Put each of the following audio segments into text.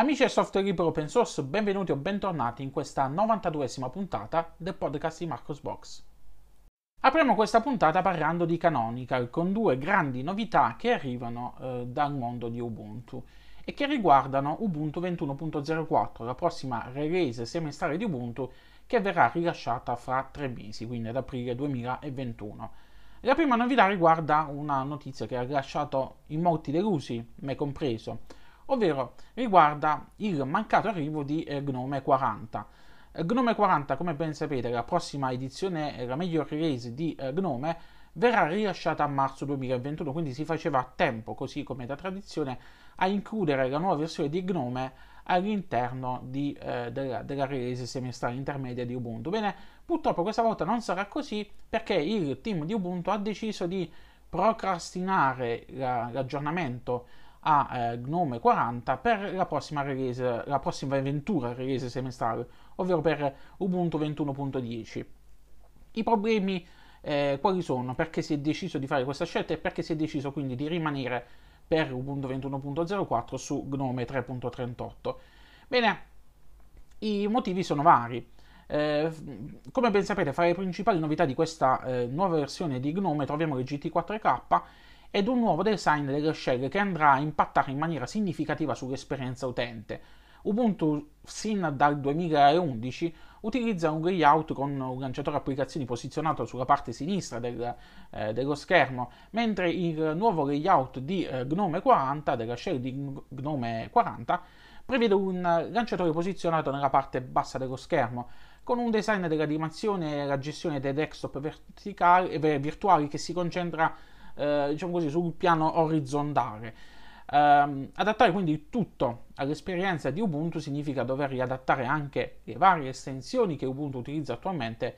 Amici del software libero open source, benvenuti o bentornati in questa 92esima puntata del podcast di Marcos Box. Apriamo questa puntata parlando di Canonical con due grandi novità che arrivano eh, dal mondo di Ubuntu e che riguardano Ubuntu 21.04, la prossima release semestrale di Ubuntu che verrà rilasciata fra tre mesi, quindi ad aprile 2021. La prima novità riguarda una notizia che ha lasciato in molti delusi, me compreso, ovvero riguarda il mancato arrivo di eh, Gnome 40. Eh, Gnome 40, come ben sapete, la prossima edizione, la miglior release di eh, Gnome, verrà rilasciata a marzo 2021, quindi si faceva a tempo, così come da tradizione, a includere la nuova versione di Gnome all'interno di, eh, della, della, release semestrale intermedia di Ubuntu. Bene, purtroppo questa volta non sarà così perché il team di Ubuntu ha deciso di procrastinare la, l'aggiornamento a eh, Gnome 40 per la prossima release, la prossima avventura release semestrale, ovvero per Ubuntu 21.10. I problemi eh, quali sono? Perché si è deciso di fare questa scelta e perché si è deciso quindi di rimanere per Ubuntu 21.04 su Gnome 3.38. Bene, i motivi sono vari. Eh, come ben sapete, fra le principali novità di questa eh, nuova versione di Gnome troviamo il GT4K ed un nuovo design delle shell che andrà a impattare in maniera significativa sull'esperienza utente. Ubuntu sin dal 2011 utilizza un layout con un lanciatore applicazioni posizionato sulla parte sinistra del, eh, dello schermo, mentre il nuovo layout di eh, Gnome 40, della shell di Gnome 40, prevede un lanciatore posizionato nella parte bassa dello schermo, con un design dell'animazione e la gestione dei desktop verticali, eh, virtuali che si concentra eh, diciamo così, sul piano orizzontale. Um, adattare quindi tutto all'esperienza di Ubuntu significa dover riadattare anche le varie estensioni che Ubuntu utilizza attualmente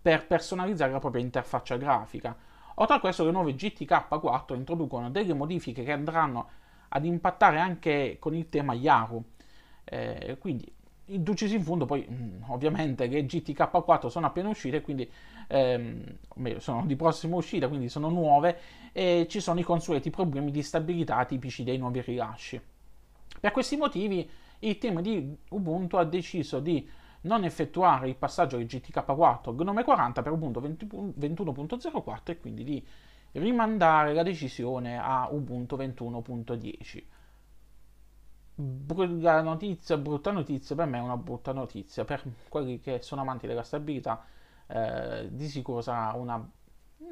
per personalizzare la propria interfaccia grafica. Oltre a questo, le nuove GTK4 introducono delle modifiche che andranno ad impattare anche con il tema Yaru. Eh, quindi inducisi in fondo, poi mm, ovviamente le GTK4 sono appena uscite, quindi ehm, meglio, sono di prossima uscita, quindi sono nuove e ci sono i consueti problemi di stabilità tipici dei nuovi rilasci. Per questi motivi il team di Ubuntu ha deciso di non effettuare il passaggio di GTK4 Gnome 40 per Ubuntu 21.04 e quindi di rimandare la decisione a Ubuntu 21.10 brutta notizia, brutta notizia, per me è una brutta notizia, per quelli che sono amanti della stabilità eh, di sicuro sarà una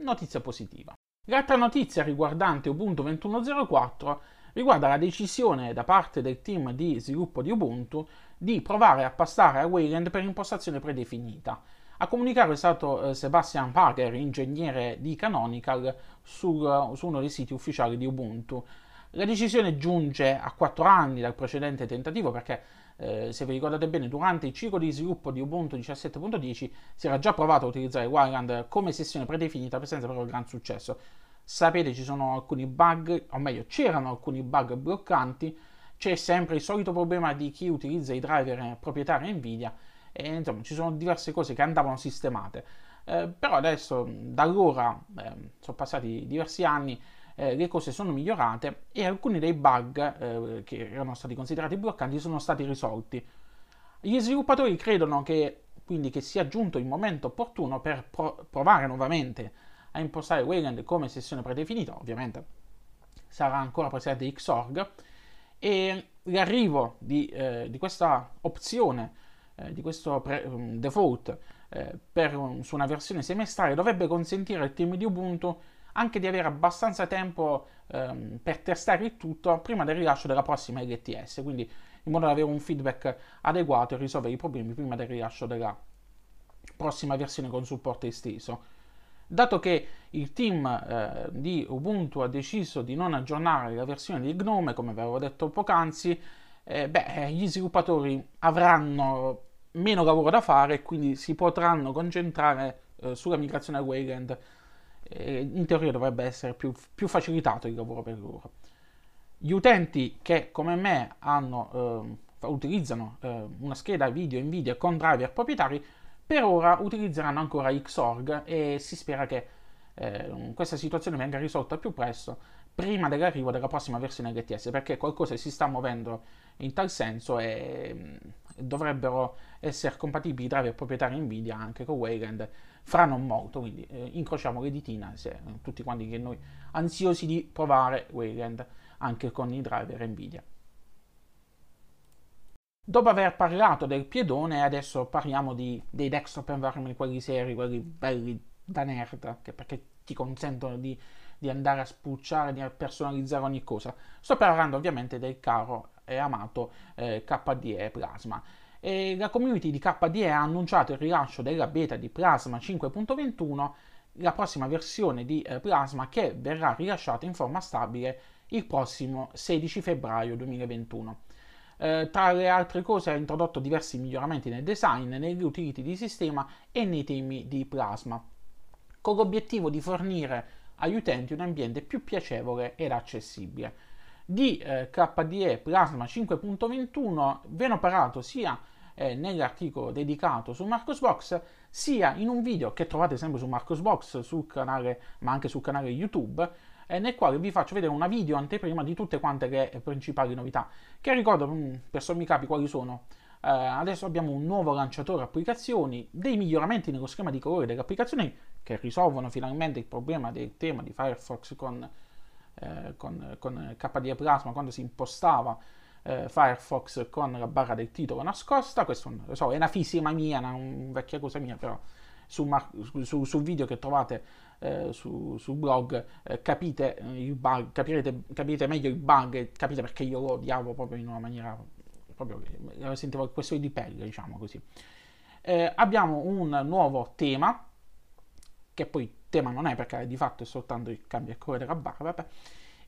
notizia positiva. L'altra notizia riguardante Ubuntu 21.04 riguarda la decisione da parte del team di sviluppo di Ubuntu di provare a passare a Wayland per impostazione predefinita. A comunicare è stato eh, Sebastian Parker, ingegnere di Canonical, sul, su uno dei siti ufficiali di Ubuntu. La decisione giunge a 4 anni dal precedente tentativo perché, eh, se vi ricordate bene, durante il ciclo di sviluppo di Ubuntu 17.10 si era già provato a utilizzare Wayland come sessione predefinita senza però gran successo. Sapete, ci sono alcuni bug, o meglio, c'erano alcuni bug bloccanti, c'è sempre il solito problema di chi utilizza i driver proprietari Nvidia e insomma ci sono diverse cose che andavano sistemate. Eh, però adesso, da allora, eh, sono passati diversi anni, eh, le cose sono migliorate e alcuni dei bug eh, che erano stati considerati bloccanti sono stati risolti. Gli sviluppatori credono che quindi che sia giunto il momento opportuno per pro- provare nuovamente a impostare Wayland come sessione predefinita, ovviamente sarà ancora presente Xorg e l'arrivo di, eh, di questa opzione, eh, di questo pre- um, default eh, per su una versione semestrale dovrebbe consentire al team di Ubuntu anche di avere abbastanza tempo ehm, per testare il tutto prima del rilascio della prossima LTS, quindi in modo da avere un feedback adeguato e risolvere i problemi prima del rilascio della prossima versione con supporto esteso. Dato che il team eh, di Ubuntu ha deciso di non aggiornare la versione di Gnome, come avevo detto poc'anzi, eh, beh, gli sviluppatori avranno meno lavoro da fare e quindi si potranno concentrare eh, sulla migrazione a Wayland in teoria dovrebbe essere più, più, facilitato il lavoro per loro. Gli utenti che come me hanno, eh, utilizzano eh, una scheda video Nvidia con driver proprietari per ora utilizzeranno ancora Xorg e si spera che eh, questa situazione venga risolta più presto prima dell'arrivo della prossima versione LTS perché qualcosa si sta muovendo in tal senso e mm, dovrebbero essere compatibili i driver proprietari Nvidia anche con Wayland fra non molto quindi eh, incrociamo le ditine se, eh, tutti quanti che noi ansiosi di provare Wayland anche con i driver Nvidia. Dopo aver parlato del piedone, adesso parliamo di, dei desktop environment, quelli seri, quelli belli da nerd, che perché ti consentono di, di, andare a spulciare, di personalizzare ogni cosa. Sto parlando ovviamente del caro e amato eh, KDE Plasma. E la community di KDE ha annunciato il rilascio della beta di Plasma 5.21, la prossima versione di eh, Plasma che verrà rilasciata in forma stabile il prossimo 16 febbraio 2021. Eh, tra le altre cose ha introdotto diversi miglioramenti nel design, negli utility di sistema e nei temi di Plasma, con l'obiettivo di fornire agli utenti un ambiente più piacevole ed accessibile. Di eh, KDE Plasma 5.21 ve ne ho parlato sia eh, nell'articolo dedicato su Marcosbox, sia in un video che trovate sempre su Marcosbox, sul canale, ma anche sul canale YouTube, eh, nel quale vi faccio vedere una video anteprima di tutte quante le principali novità, che ricordo mm, per sommi capi quali sono. Uh, adesso abbiamo un nuovo lanciatore applicazioni, dei miglioramenti nello schema di colore delle applicazioni che risolvono finalmente il problema del tema di Firefox con, eh, con, con KDE Plasma quando si impostava eh, Firefox con la barra del titolo nascosta. Questo so, è una fisima mia, una, una vecchia cosa mia, però sul, su, su video che trovate eh, su, sul blog eh, capite, eh, bug, capirete, capite meglio il bug e capite perché io lo odiavo proprio in una maniera proprio eh, sentivo questione di pelle diciamo così. Eh, abbiamo un nuovo tema che poi tema non è perché di fatto è soltanto il cambio colore della barra vabbè,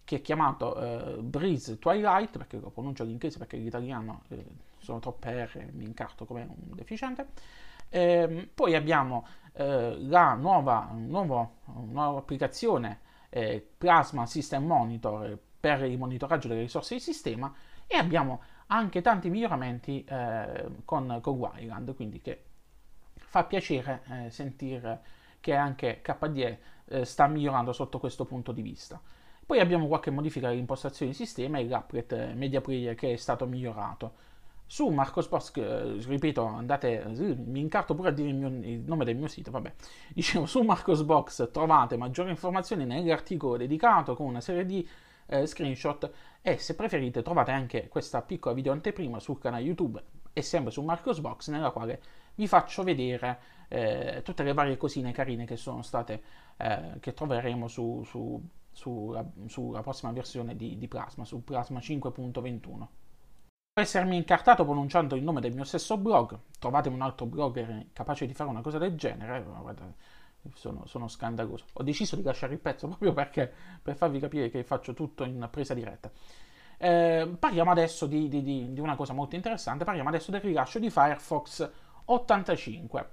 che è chiamato eh, Breeze Twilight perché lo pronuncio in inglese perché l'italiano eh, sono troppe R mi incarto come un deficiente. Eh, poi abbiamo eh, la nuova, nuovo, nuova applicazione eh, Plasma System Monitor per il monitoraggio delle risorse di sistema e abbiamo anche tanti miglioramenti eh, con, con Wayland, quindi che fa piacere eh, sentire che anche KDE eh, sta migliorando sotto questo punto di vista. Poi abbiamo qualche modifica all'impostazione di sistema e l'applet Media Player che è stato migliorato. Su Marcos Post, eh, ripeto, andate, mi incarto pure a dire il, mio, il, nome del mio sito, vabbè. Dicevo, su Marcosbox trovate maggiori informazioni nell'articolo dedicato con una serie di eh, screenshot e se preferite trovate anche questa piccola video anteprima sul canale YouTube e sempre su Marcosbox nella quale vi faccio vedere eh, tutte le varie cosine carine che sono state, eh, che troveremo su, su, sulla, sulla prossima versione di, di Plasma, su Plasma 5.21 essermi incartato pronunciando il nome del mio stesso blog, trovate un altro blogger capace di fare una cosa del genere, guarda, sono, sono, scandaloso. Ho deciso di lasciare il pezzo proprio perché, per farvi capire che faccio tutto in presa diretta. Eh, parliamo adesso di, di, di, di, una cosa molto interessante, parliamo adesso del rilascio di Firefox 85.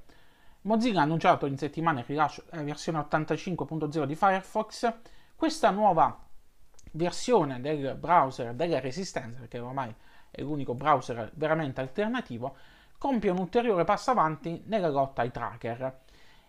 Mozilla ha annunciato in settimana il rilascio della versione 85.0 di Firefox, questa nuova versione del browser della resistenza, perché ormai è l'unico browser veramente alternativo, compie un ulteriore passo avanti nella lotta ai tracker.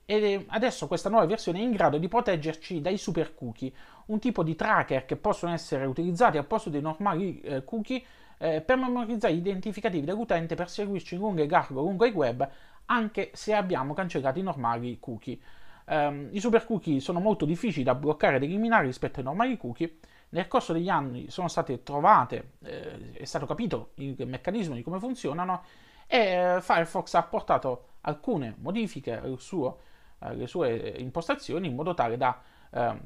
E adesso questa nuova versione è in grado di proteggerci dai super cookie, un tipo di tracker che possono essere utilizzati al posto dei normali eh, cookie eh, per memorizzare gli identificativi dell'utente per seguirci lungo e largo lungo il web, anche se abbiamo cancellato i normali cookie. Um, I super cookie sono molto difficili da bloccare ed eliminare rispetto ai normali cookie, nel corso degli anni sono state trovate, eh, è stato capito il meccanismo di come funzionano e eh, Firefox ha apportato alcune modifiche al suo, alle sue impostazioni in modo tale da eh,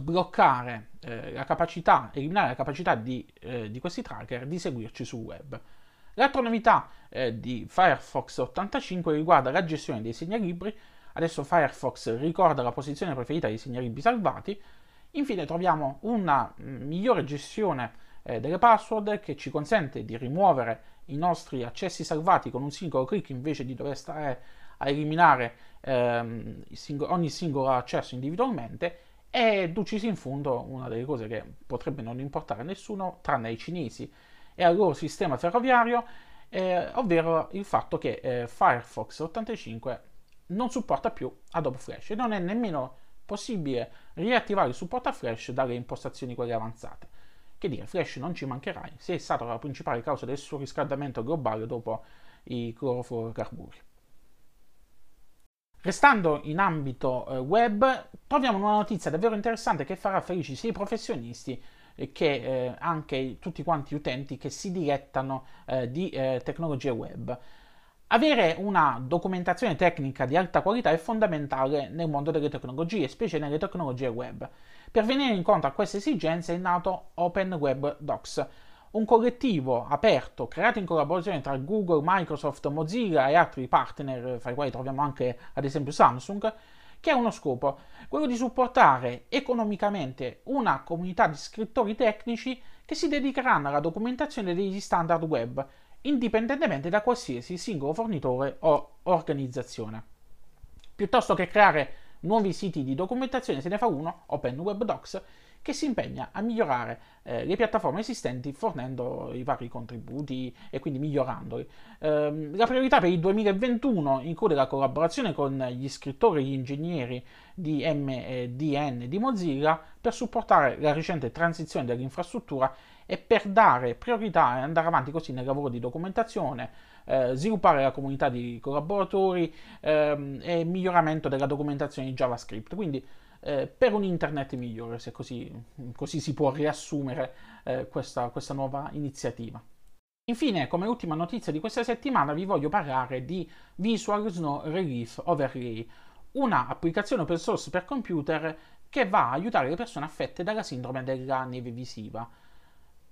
bloccare eh, la capacità, eliminare la capacità di, eh, di, questi tracker di seguirci sul web. L'altra novità eh, di Firefox 85 riguarda la gestione dei segnalibri. Adesso Firefox ricorda la posizione preferita dei segnalibri salvati, Infine troviamo una mm, migliore gestione eh, delle password che ci consente di rimuovere i nostri accessi salvati con un singolo clic invece di dover stare a eliminare ehm, singolo, ogni singolo accesso individualmente e Ducis in fondo una delle cose che potrebbe non importare a nessuno tranne ai cinesi e al loro sistema ferroviario eh, ovvero il fatto che eh, Firefox 85 non supporta più Adobe Flash e non è nemmeno possibile riattivare il supporto a Flash dalle impostazioni quelle avanzate. Che dire, Flash non ci mancherai, sei stato la principale causa del suo riscaldamento globale dopo i clorofluorocarburi. Restando in ambito eh, web, troviamo una notizia davvero interessante che farà felici sia i professionisti che eh, anche tutti quanti utenti che si dilettano eh, di eh, tecnologie web. Avere una documentazione tecnica di alta qualità è fondamentale nel mondo delle tecnologie, specie nelle tecnologie web. Per venire incontro a queste esigenze è nato Open Web Docs, un collettivo aperto creato in collaborazione tra Google, Microsoft, Mozilla e altri partner, fra i quali troviamo anche ad esempio Samsung, che ha uno scopo, quello di supportare economicamente una comunità di scrittori tecnici che si dedicheranno alla documentazione degli standard web, indipendentemente da qualsiasi singolo fornitore o organizzazione. Piuttosto che creare nuovi siti di documentazione, se ne fa uno, Open Web Docs, che si impegna a migliorare eh, le piattaforme esistenti fornendo i vari contributi e quindi migliorandoli. Eh, la priorità per il 2021 include la collaborazione con gli scrittori e gli ingegneri di MDN di Mozilla per supportare la recente transizione dell'infrastruttura e per dare priorità e andare avanti così nel lavoro di documentazione, eh, sviluppare la comunità di collaboratori ehm, e miglioramento della documentazione di JavaScript. Quindi eh, per un internet migliore, se così, così si può riassumere eh, questa, questa nuova iniziativa. Infine, come ultima notizia di questa settimana, vi voglio parlare di Visual Snow Relief Overlay, una applicazione open source per computer che va a aiutare le persone affette dalla sindrome della neve visiva.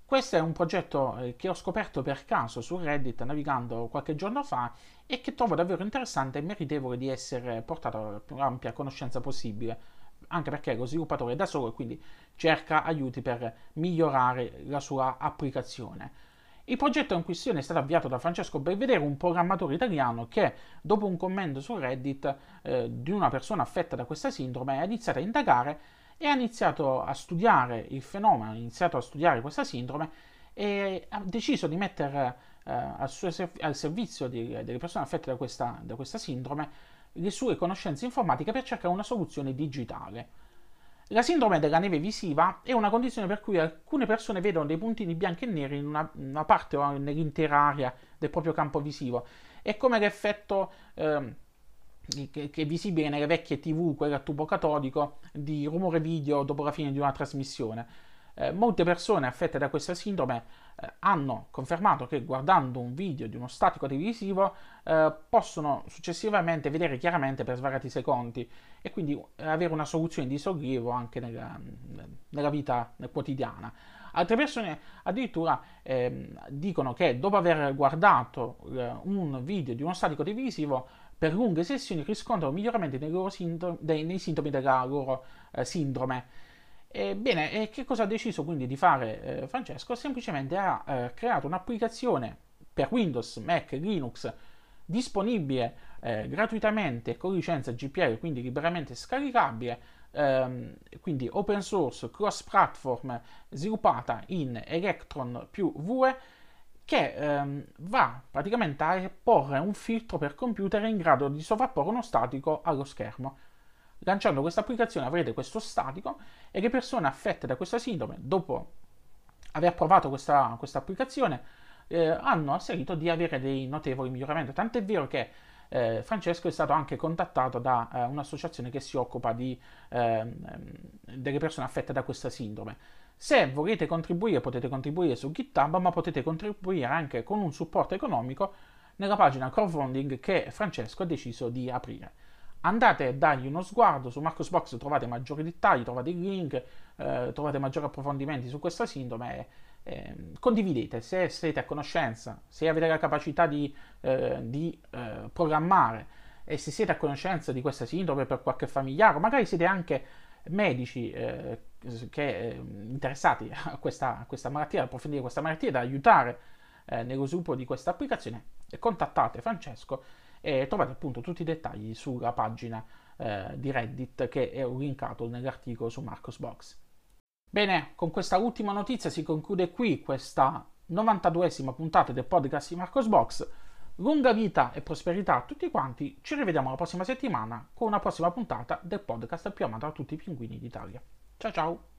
Questo è un progetto eh, che ho scoperto per caso su Reddit navigando qualche giorno fa e che trovo davvero interessante e meritevole di essere portato alla più ampia conoscenza possibile anche perché lo sviluppatore da solo e quindi cerca aiuti per migliorare la sua applicazione. Il progetto in questione è stato avviato da Francesco Belvedere, un programmatore italiano che, dopo un commento su Reddit eh, di una persona affetta da questa sindrome, ha iniziato a indagare e ha iniziato a studiare il fenomeno, ha iniziato a studiare questa sindrome e ha deciso di mettere eh, al, suo, al, servizio di, delle persone affette da questa, da questa sindrome le sue conoscenze informatiche per cercare una soluzione digitale. La sindrome della neve visiva è una condizione per cui alcune persone vedono dei puntini bianchi e neri in una, una parte o nell'intera area del proprio campo visivo. È come l'effetto eh, che, che, è visibile nelle vecchie TV, quelle a tubo catodico, di rumore video dopo la fine di una trasmissione. Eh, molte persone affette da questa sindrome eh, hanno confermato che guardando un video di uno statico televisivo eh, possono successivamente vedere chiaramente per svariati secondi e quindi eh, avere una soluzione di sollievo anche nella, nella vita quotidiana. Altre persone addirittura eh, dicono che dopo aver guardato eh, un video di uno statico televisivo per lunghe sessioni riscontrano miglioramenti nei, sintomi, nei sintomi della loro eh, Ebbene, e che cosa ha deciso quindi di fare eh, Francesco? Semplicemente ha eh, creato un'applicazione per Windows, Mac, Linux disponibile eh, gratuitamente con licenza GPL, quindi liberamente scaricabile, ehm, quindi open source, cross platform, sviluppata in Electron più VUE, che ehm, va praticamente a porre un filtro per computer in grado di sovrapporre uno statico allo schermo. Lanciando questa applicazione avrete questo statico e le persone affette da questa sindrome, dopo aver provato questa, questa applicazione, eh, hanno asserito di avere dei notevoli miglioramenti. Tant'è vero che eh, Francesco è stato anche contattato da eh, un'associazione che si occupa di, ehm, delle persone affette da questa sindrome. Se volete contribuire potete contribuire su GitHub, ma potete contribuire anche con un supporto economico nella pagina crowdfunding che Francesco ha deciso di aprire andate a dargli uno sguardo su Marcosbox trovate maggiori dettagli, trovate il link, eh, trovate maggiori approfondimenti su questa sindrome eh, condividete. Se siete a conoscenza, se avete la capacità di, eh, di eh, programmare e se siete a conoscenza di questa sindrome per qualche familiare, magari siete anche medici eh, che, eh, interessati a questa, a questa malattia, ad approfondire questa malattia, da aiutare nello sviluppo di questa applicazione, contattate Francesco e trovate appunto tutti i dettagli sulla pagina eh, di Reddit che è linkato nell'articolo su Marcosbox. Bene, con questa ultima notizia si conclude qui questa 92esima puntata del podcast di Marcosbox. Lunga vita e prosperità a tutti quanti, ci rivediamo la prossima settimana con una prossima puntata del podcast più amato da tutti i pinguini d'Italia. Ciao ciao!